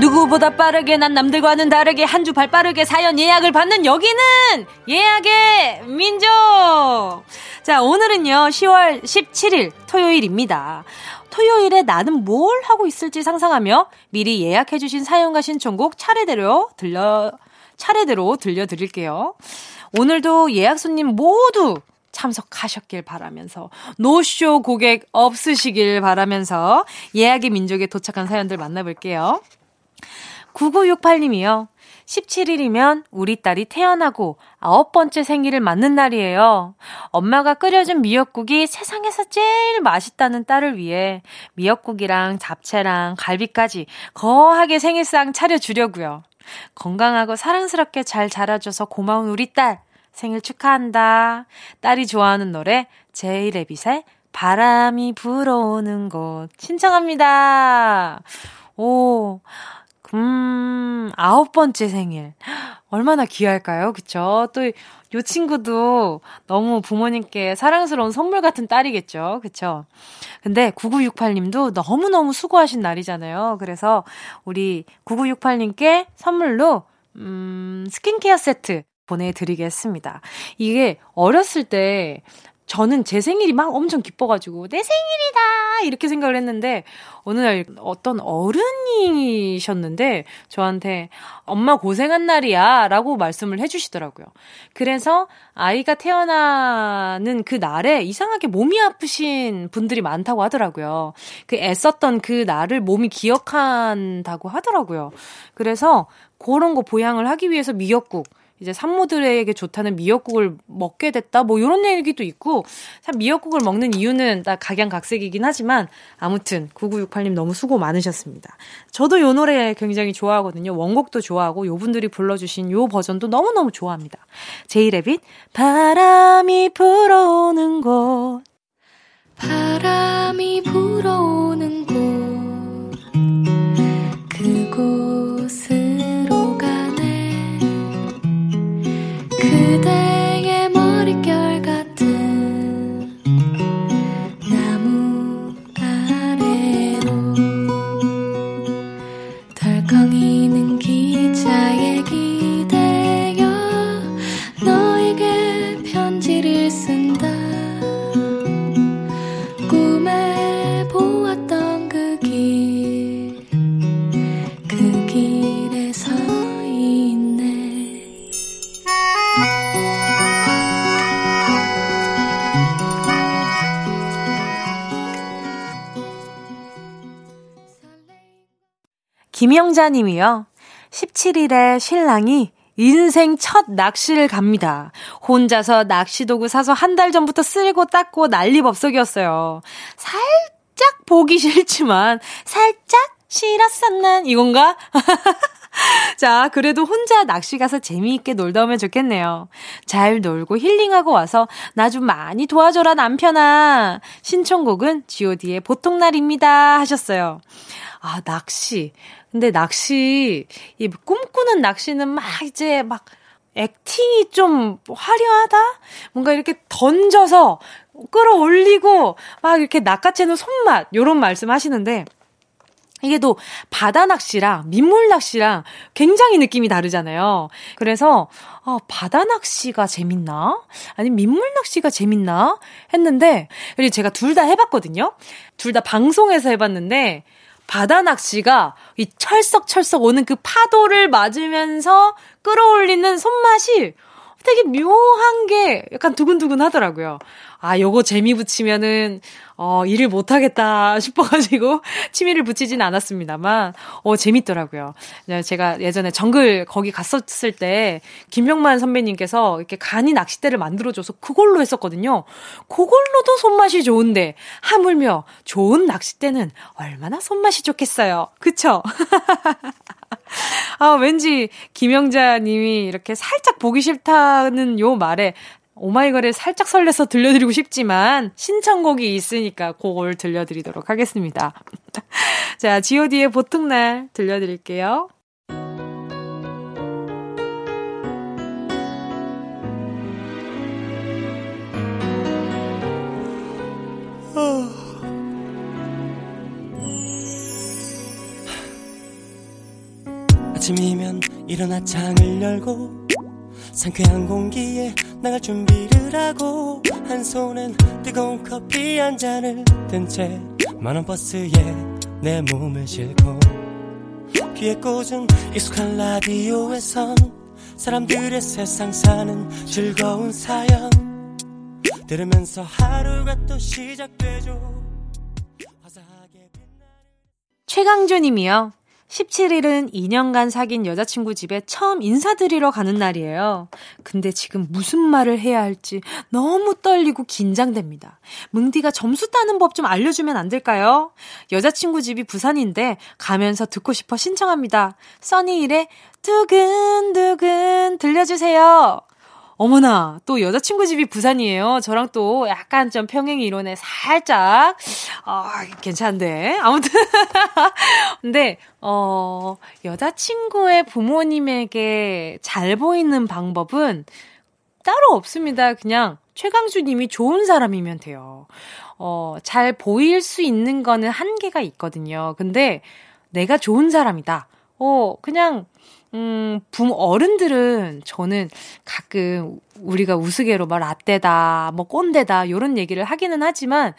누구보다 빠르게 난 남들과는 다르게 한 주 발 빠르게 사연 예약을 받는 여기는 예약의 민족. 자, 오늘은요, 10월 17일 토요일입니다. 토요일에 나는 뭘 하고 있을지 상상하며 미리 예약해주신 사연과 신청곡 차례대로 들려, 차례대로 들려드릴게요. 오늘도 예약 손님 모두 참석하셨길 바라면서 노쇼 고객 없으시길 바라면서 예약의 민족에 도착한 사연들 만나볼게요. 9968님이요. 17일이면 우리 딸이 태어나고 아홉 번째 생일을 맞는 날이에요. 엄마가 끓여준 미역국이 세상에서 제일 맛있다는 딸을 위해 미역국이랑 잡채랑 갈비까지 거하게 생일상 차려주려고요. 건강하고 사랑스럽게 잘 자라줘서 고마운 우리 딸 생일 축하한다. 딸이 좋아하는 노래 제이레빗의 바람이 불어오는 곳 신청합니다. 오, 음, 아홉 번째 생일. [gasps] 얼마나 귀할까요? 그쵸? 또, 요 친구도 너무 부모님께 사랑스러운 선물 같은 딸이겠죠? 그쵸? 근데 9968님도 너무너무 수고하신 날이잖아요. 그래서 우리 9968님께 선물로, 음, 스킨케어 세트 보내드리겠습니다. 이게 어렸을 때 저는 제 생일이 막 엄청 기뻐가지고 내 생일이다 이렇게 생각을 했는데 어느 날 어떤 어른이셨는데 저한테 엄마 고생한 날이야 라고 말씀을 해주시더라고요. 그래서 아이가 태어나는 그 날에 이상하게 몸이 아프신 분들이 많다고 하더라고요. 그 애썼던 그 날을 몸이 기억한다고 하더라고요. 그래서 그런 거 보양을 하기 위해서 미역국 이제 산모들에게 좋다는 미역국을 먹게 됐다. 뭐 이런 얘기도 있고 참 미역국을 먹는 이유는 다 각양각색이긴 하지만 아무튼 9968님 너무 수고 많으셨습니다. 저도 요 노래 굉장히 좋아하거든요. 원곡도 좋아하고 요 분들이 불러주신 요 버전도 너무너무 좋아합니다. 제이레빗 바람이 불어오는 곳 바람이 불어오는 곳 김영자 님이요. 17일에 신랑이 인생 첫 낚시를 갑니다. 혼자서 낚시도구 사서 한 달 전부터 쓸고 닦고 난리법석이었어요. 살짝 보기 싫지만 살짝 싫었었난 이건가? [laughs] 자, 그래도 혼자 낚시 가서 재미있게 놀다 오면 좋겠네요. 잘 놀고 힐링하고 와서 나 좀 많이 도와줘라 남편아. 신청곡은 god의 보통날입니다 하셨어요. 아, 낚시. 근데 낚시, 이 꿈꾸는 낚시는 막 이제 막 액팅이 좀 화려하다? 뭔가 이렇게 던져서 끌어올리고 막 이렇게 낚아채는 손맛, 요런 말씀 하시는데, 이게 또 바다 낚시랑 민물 낚시랑 굉장히 느낌이 다르잖아요. 그래서 아, 바다 낚시가 재밌나? 아니면 민물 낚시가 재밌나? 했는데 그리고 제가 둘 다 해봤거든요. 둘 다 방송에서 해봤는데 바다 낚시가 이 철썩철썩 오는 그 파도를 맞으면서 끌어올리는 손맛이 되게 묘한 게 약간 두근두근 하더라고요. 아, 요거 재미 붙이면은, 어, 일을 못하겠다 [laughs] 싶어가지고, 취미를 붙이진 않았습니다만, 어, 재밌더라고요. 네, 제가 예전에 정글 거기 갔었을 때, 김명만 선배님께서 이렇게 간이 낚싯대를 만들어줘서 그걸로 했었거든요. 그걸로도 손맛이 좋은데, 하물며 좋은 낚싯대는 얼마나 손맛이 좋겠어요. 그쵸? [laughs] 아, 왠지 김영자 님이 이렇게 살짝 보기 싫다는 요 말에 오마이걸에 살짝 설레서 들려드리고 싶지만 신청곡이 있으니까 그걸 들려드리도록 하겠습니다. [laughs] 자, god의 보통날 들려드릴게요. 아침이면 일어나 창을 열고 상쾌한 공기에 나갈 준비를 하고 한 손엔 뜨거운 커피 한 잔을 든 채 만원 버스에 내 몸을 싣고 귀에 꽂은 익숙한 라디오에선 사람들의 세상 사는 즐거운 사연 들으면서 하루가 또 시작되죠 화사하게 최강주 님이요. 17일은 2년간 사귄 여자친구 집에 처음 인사드리러 가는 날이에요. 근데 지금 무슨 말을 해야 할지 너무 떨리고 긴장됩니다. 뭉디가 점수 따는 법 좀 알려주면 안 될까요? 여자친구 집이 부산인데 가면서 듣고 싶어 신청합니다. 써니일의 두근두근 들려주세요. 어머나, 또 여자친구 집이 부산이에요. 저랑 또 약간 좀 평행 이론에 살짝, 아, 괜찮은데. 아무튼. [laughs] 근데, 어, 여자친구의 부모님에게 잘 보이는 방법은 따로 없습니다. 그냥 최강주 님이 좋은 사람이면 돼요. 어, 잘 보일 수 있는 거는 한계가 있거든요. 근데 내가 좋은 사람이다. 어, 그냥, 음, 부 어른들은 저는 가끔 우리가 우스개로 막 라떼다, 뭐 꼰대다, 요런 얘기를 하기는 하지만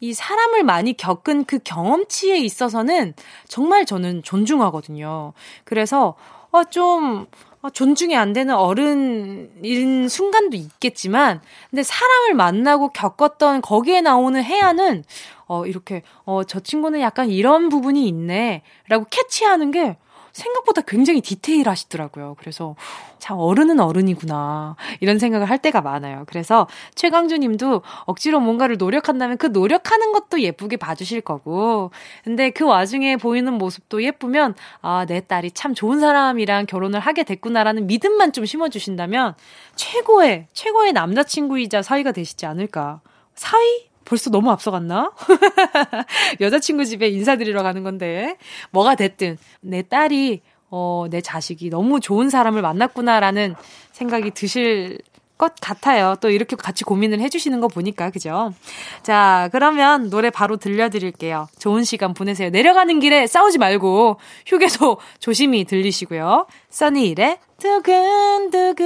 이 사람을 많이 겪은 그 경험치에 있어서는 정말 저는 존중하거든요. 그래서, 어, 좀, 어, 존중이 안 되는 어른인 순간도 있겠지만, 근데 사람을 만나고 겪었던 거기에 나오는 해안은, 어, 이렇게, 어, 저 친구는 약간 이런 부분이 있네. 라고 캐치하는 게 생각보다 굉장히 디테일하시더라고요. 그래서 참 어른은 어른이구나 이런 생각을 할 때가 많아요. 그래서 최강주 님도 억지로 뭔가를 노력한다면 그 노력하는 것도 예쁘게 봐주실 거고 근데 그 와중에 보이는 모습도 예쁘면 아, 내 딸이 참 좋은 사람이랑 결혼을 하게 됐구나라는 믿음만 좀 심어주신다면 최고의 최고의 남자친구이자 사위가 되시지 않을까. 사위? 벌써 너무 앞서갔나? [laughs] 여자친구 집에 인사드리러 가는 건데, 뭐가 됐든, 내 딸이, 어, 내 자식이 너무 좋은 사람을 만났구나라는 생각이 드실 것 같아요. 또 이렇게 같이 고민을 해주시는 거 보니까, 그죠? 자, 그러면 노래 바로 들려드릴게요. 좋은 시간 보내세요. 내려가는 길에 싸우지 말고, 휴게소 [laughs] 조심히 들리시고요. 써니일의 두근두근.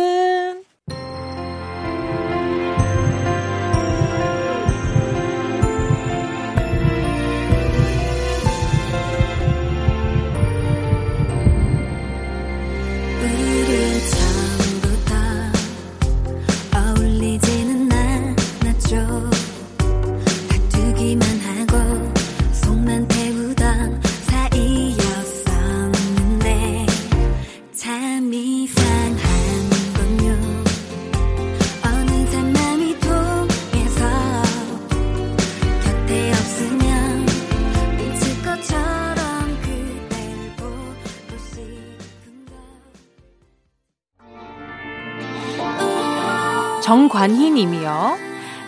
정관희 님이요.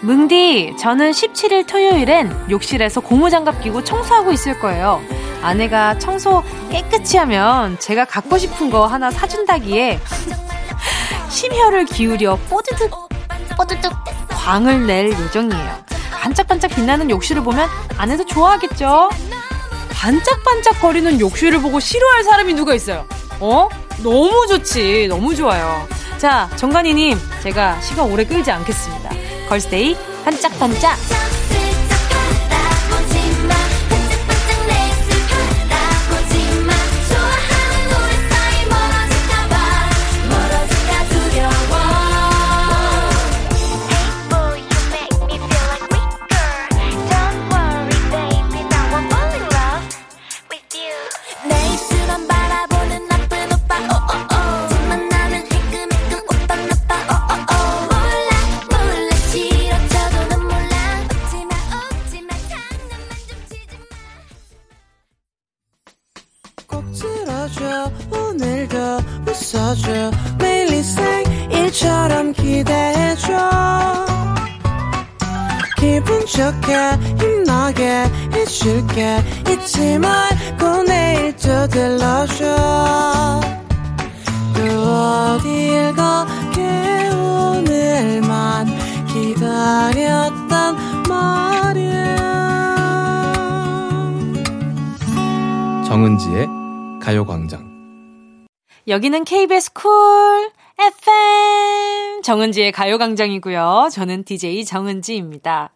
뭉디, 저는 17일 토요일엔 욕실에서 고무장갑 끼고 청소하고 있을 거예요. 아내가 청소 깨끗이 하면 제가 갖고 싶은 거 하나 사준다기에 [laughs] 심혈을 기울여 뽀드득, 뽀드득 광을 낼 예정이에요. 반짝반짝 빛나는 욕실을 보면 아내도 좋아하겠죠? 반짝반짝 거리는 욕실을 보고 싫어할 사람이 누가 있어요? 어? 너무 좋지. 너무 좋아요. 자, 정관이님, 제가 시간 오래 끌지 않겠습니다. 걸스데이 반짝반짝. 정은지의 가요광장. 여기는 KBS 쿨 FM 정은지의 가요광장이고요. 저는 DJ 정은지입니다.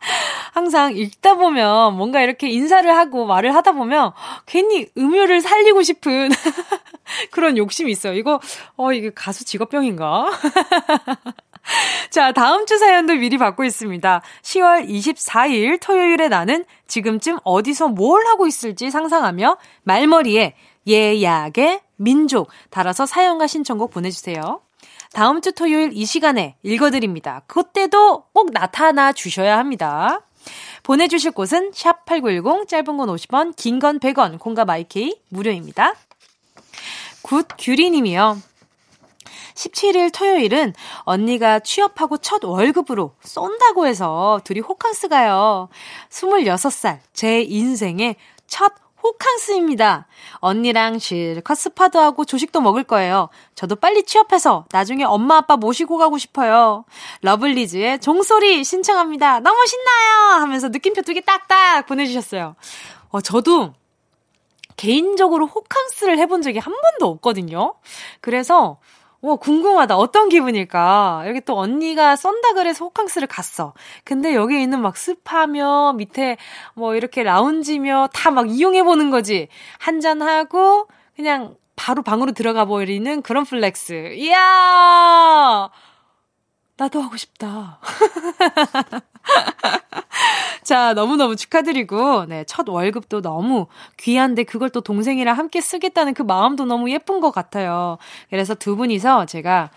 [laughs] 항상 읽다 보면 뭔가 이렇게 인사를 하고 말을 하다 보면 괜히 음유를 살리고 싶은 [laughs] 그런 욕심이 있어요. 이거, 어, 이게 가수 직업병인가? [laughs] [laughs] 자, 다음 주 사연도 미리 받고 있습니다. 10월 24일 토요일에 나는 지금쯤 어디서 뭘 하고 있을지 상상하며 말머리에 예약의 민족 달아서 사연과 신청곡 보내주세요. 다음 주 토요일 이 시간에 읽어드립니다. 그때도 꼭 나타나 주셔야 합니다. 보내주실 곳은 샵8910 짧은 건 50원, 긴 건 100원, 콩과 마이K 무료입니다. 굿 규리님이요. 17일 토요일은 언니가 취업하고 첫 월급으로 쏜다고 해서 둘이 호캉스 가요. 26살, 제 인생의 첫 호캉스입니다. 언니랑 실컷 스파도 하고 조식도 먹을 거예요. 저도 빨리 취업해서 나중에 엄마 아빠 모시고 가고 싶어요. 러블리즈의 종소리 신청합니다. 너무 신나요! 하면서 느낌표 두 개 딱딱 보내주셨어요. 어, 저도 개인적으로 호캉스를 해본 적이 한 번도 없거든요. 그래서 와, 궁금하다. 어떤 기분일까? 여기 또 언니가 쏜다 그래서 호캉스를 갔어. 근데 여기 있는 막 스파며, 밑에 뭐 이렇게 라운지며 다 막 이용해보는 거지. 한잔하고, 그냥 바로 방으로 들어가 버리는 그런 flex. 이야! 나도 하고 싶다. [laughs] [laughs] 자, 너무너무 축하드리고, 네, 첫 월급도 너무 귀한데 그걸 또 동생이랑 함께 쓰겠다는 그 마음도 너무 예쁜 것 같아요. 그래서 두 분이서 제가,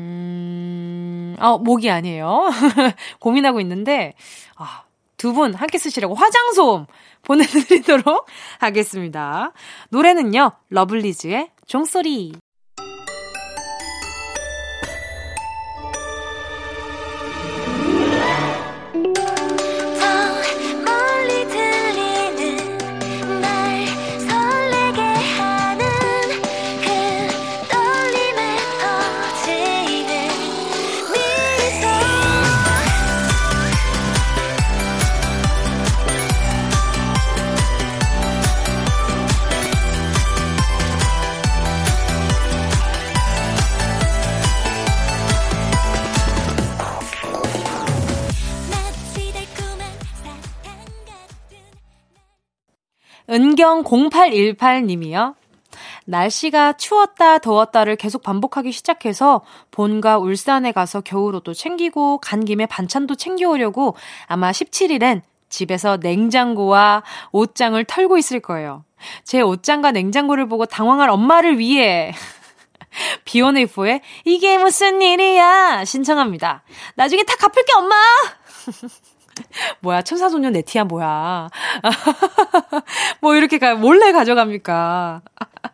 음, 어, 목이 아니에요. [laughs] 고민하고 있는데, 아, 두 분 함께 쓰시라고 화장솜 보내드리도록 [laughs] 하겠습니다. 노래는요, 러블리즈의 종소리. 은경 0818님이요. 날씨가 추웠다 더웠다를 계속 반복하기 시작해서 본가 울산에 가서 겨울옷도 챙기고 간 김에 반찬도 챙겨오려고 아마 17일엔 집에서 냉장고와 옷장을 털고 있을 거예요. 제 옷장과 냉장고를 보고 당황할 엄마를 위해 [laughs] 비오네이포의 이게 무슨 일이야 신청합니다. 나중에 다 갚을게 엄마. [laughs] [laughs] 뭐야, 천사소년 네티야, 뭐야. [laughs] 뭐 이렇게 가, 몰래 가져갑니까?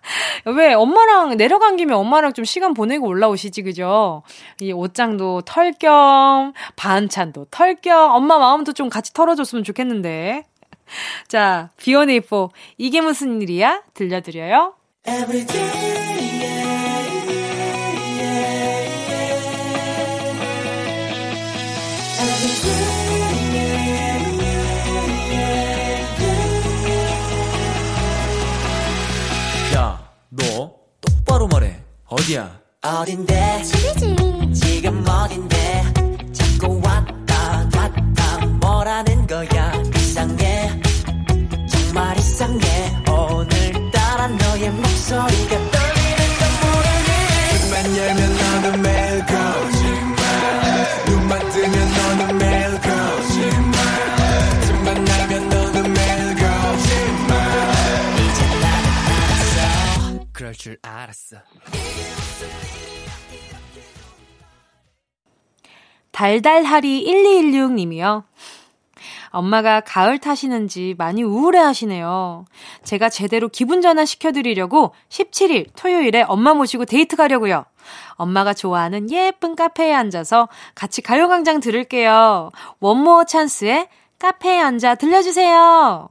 [laughs] 왜 엄마랑 내려간 김에 엄마랑 좀 시간 보내고 올라오시지, 그죠? 이 옷장도 털 겸, 반찬도 털 겸, 엄마 마음도 좀 같이 털어줬으면 좋겠는데. 자, B1A4. 이게 무슨 일이야? 들려드려요. 야, 어디야? 어딘데? 지금 어딘데? 자꾸 왔다 갔다 뭐라는 거야? 이상해. 정말 이상해. 오늘따라 너의 목소리가 떨리는 건 모르니 눈만 열면 너는 매일 거짓말 눈만 뜨면 너는 그럴 줄 알았어. 달달하리 1216님이요. 엄마가 가을 타시는지 많이 우울해 하시네요. 제가 제대로 기분 전환 시켜드리려고 17일 토요일에 엄마 모시고 데이트 가려고요. 엄마가 좋아하는 예쁜 카페에 앉아서 같이 가요광장 들을게요. 원모어 찬스에 카페에 앉아 들려주세요.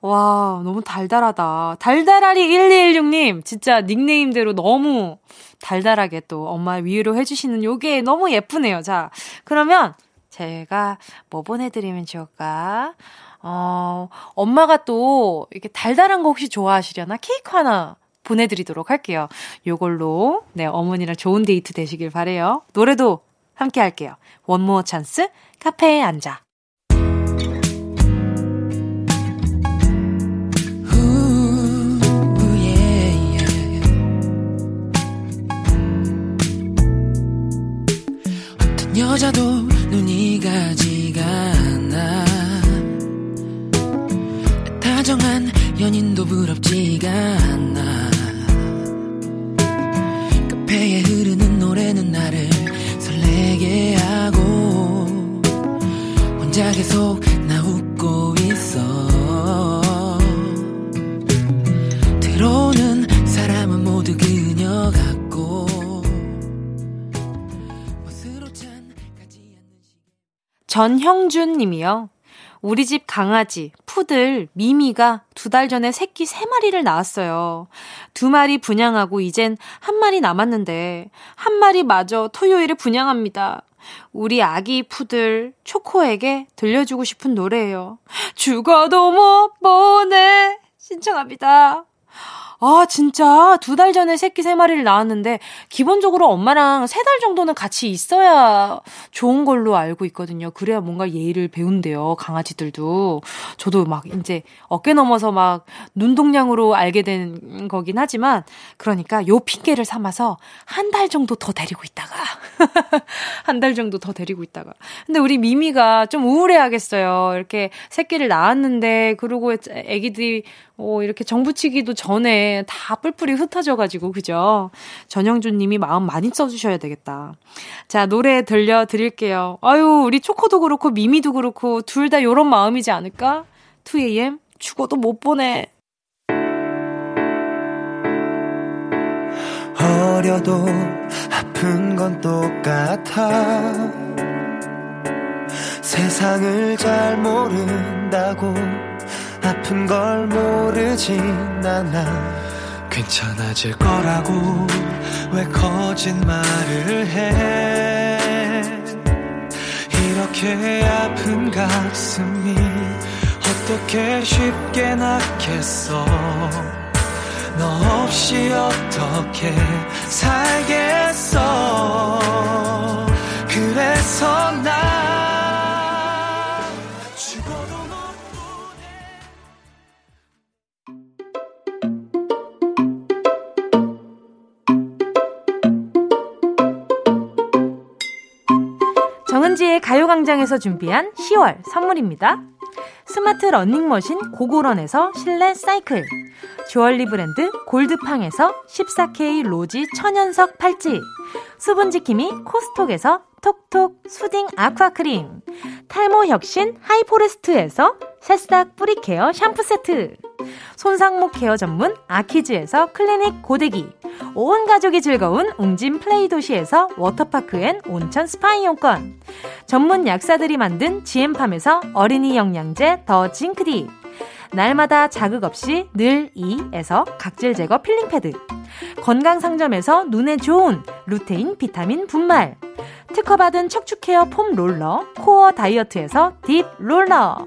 와, 너무 달달하다. 달달하리 1216님, 진짜 닉네임대로 너무 달달하게 또 엄마 위로 해주시는 요게 너무 예쁘네요. 자, 그러면 제가 뭐 보내드리면 좋을까? 어, 엄마가 또 이렇게 달달한 거 혹시 좋아하시려나? 케이크 하나 보내드리도록 할게요. 요걸로, 네, 어머니랑 좋은 데이트 되시길 바래요 노래도 함께 할게요. 원모어 찬스, 카페에 앉아. 여자도 눈이 가지가 않아. 다정한 연인도 부럽지가 않아. 카페에 흐르는 노래는 나를 설레게 하고 혼자 계속 전형준 님이요. 우리 집 강아지, 푸들, 미미가 두 달 전에 새끼 세 마리를 낳았어요. 두 마리 분양하고 이젠 한 마리 남았는데, 한 마리 마저 토요일에 분양합니다. 우리 아기 푸들, 초코에게 들려주고 싶은 노래예요. 죽어도 못 보내! 신청합니다. 아, 진짜 두 달 전에 새끼 세 마리를 낳았는데 기본적으로 엄마랑 세 달 정도는 같이 있어야 좋은 걸로 알고 있거든요. 그래야 뭔가 예의를 배운대요. 강아지들도. 저도 막 이제 어깨 넘어서 막 눈동냥으로 알게 된 거긴 하지만 그러니까 요 핑계를 삼아서 한 달 정도 더 데리고 있다가 [laughs] 한 달 정도 더 데리고 있다가 근데 우리 미미가 좀 우울해 하겠어요. 이렇게 새끼를 낳았는데 그러고 애기들이 어, 이렇게 정부치기도 전에 다 뿔뿔이 흩어져가지고, 그죠? 전영준 님이 마음 많이 써주셔야 되겠다. 자, 노래 들려드릴게요. 아유, 우리 초코도 그렇고, 미미도 그렇고, 둘 다 요런 마음이지 않을까? 2AM? 죽어도 못 보내. 어려도 아픈 건 똑같아 세상을 잘 모른다고 아픈 걸 모르진 않아 괜찮아질 거라고 왜 거짓말을 해? 이렇게 아픈 가슴이 어떻게 쉽게 낫겠어? 너 없이 어떻게 살겠어? 그래서 나 가요광장에서 준비한 10월 선물입니다. 스마트 러닝머신 고고런에서 실내 사이클 주얼리 브랜드 골드팡에서 14K 로지 천연석 팔찌 수분지킴이 코스톡에서 톡톡 soothing aqua크림 탈모 혁신 하이포레스트에서 새싹 뿌리 care 샴푸 세트. 손상모 care 전문 아키즈에서 클리닉 고데기. 온 가족이 즐거운 웅진 플레이 도시에서 워터파크 and 온천 스파 이용권. 전문 약사들이 만든 지엠팜에서 어린이 영양제 더 징크디. 날마다 자극 없이 늘 이에서 각질 제거 필링 패드. 건강 상점에서 눈에 좋은 루테인 비타민 분말. 특허받은 척추 care foam roller 코어 다이어트에서 deep roller.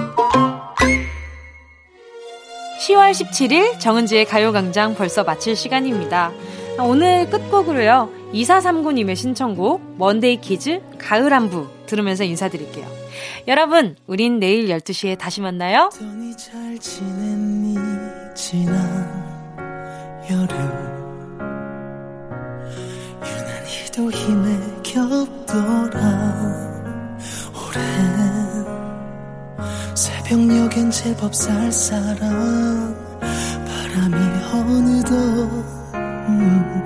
10월 17일 정은지의 가요광장 벌써 마칠 시간입니다. 오늘 끝곡으로요. 2439님의 신청곡 먼데이 키즈 가을 안부 들으면서 인사드릴게요. 여러분, 우린 내일 12시에 다시 만나요. 여름 유난히도 힘에 겹더라 오랜 새벽녘엔 제법 쌀쌀한 바람이 어느덧 음,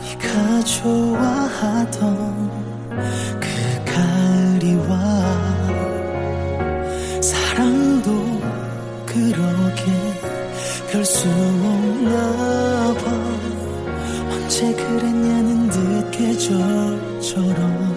네가 좋아하던 그 가을이 와 사랑도 그러게 별 수 없나 봐. 언제 그랬냐는 듯 계절처럼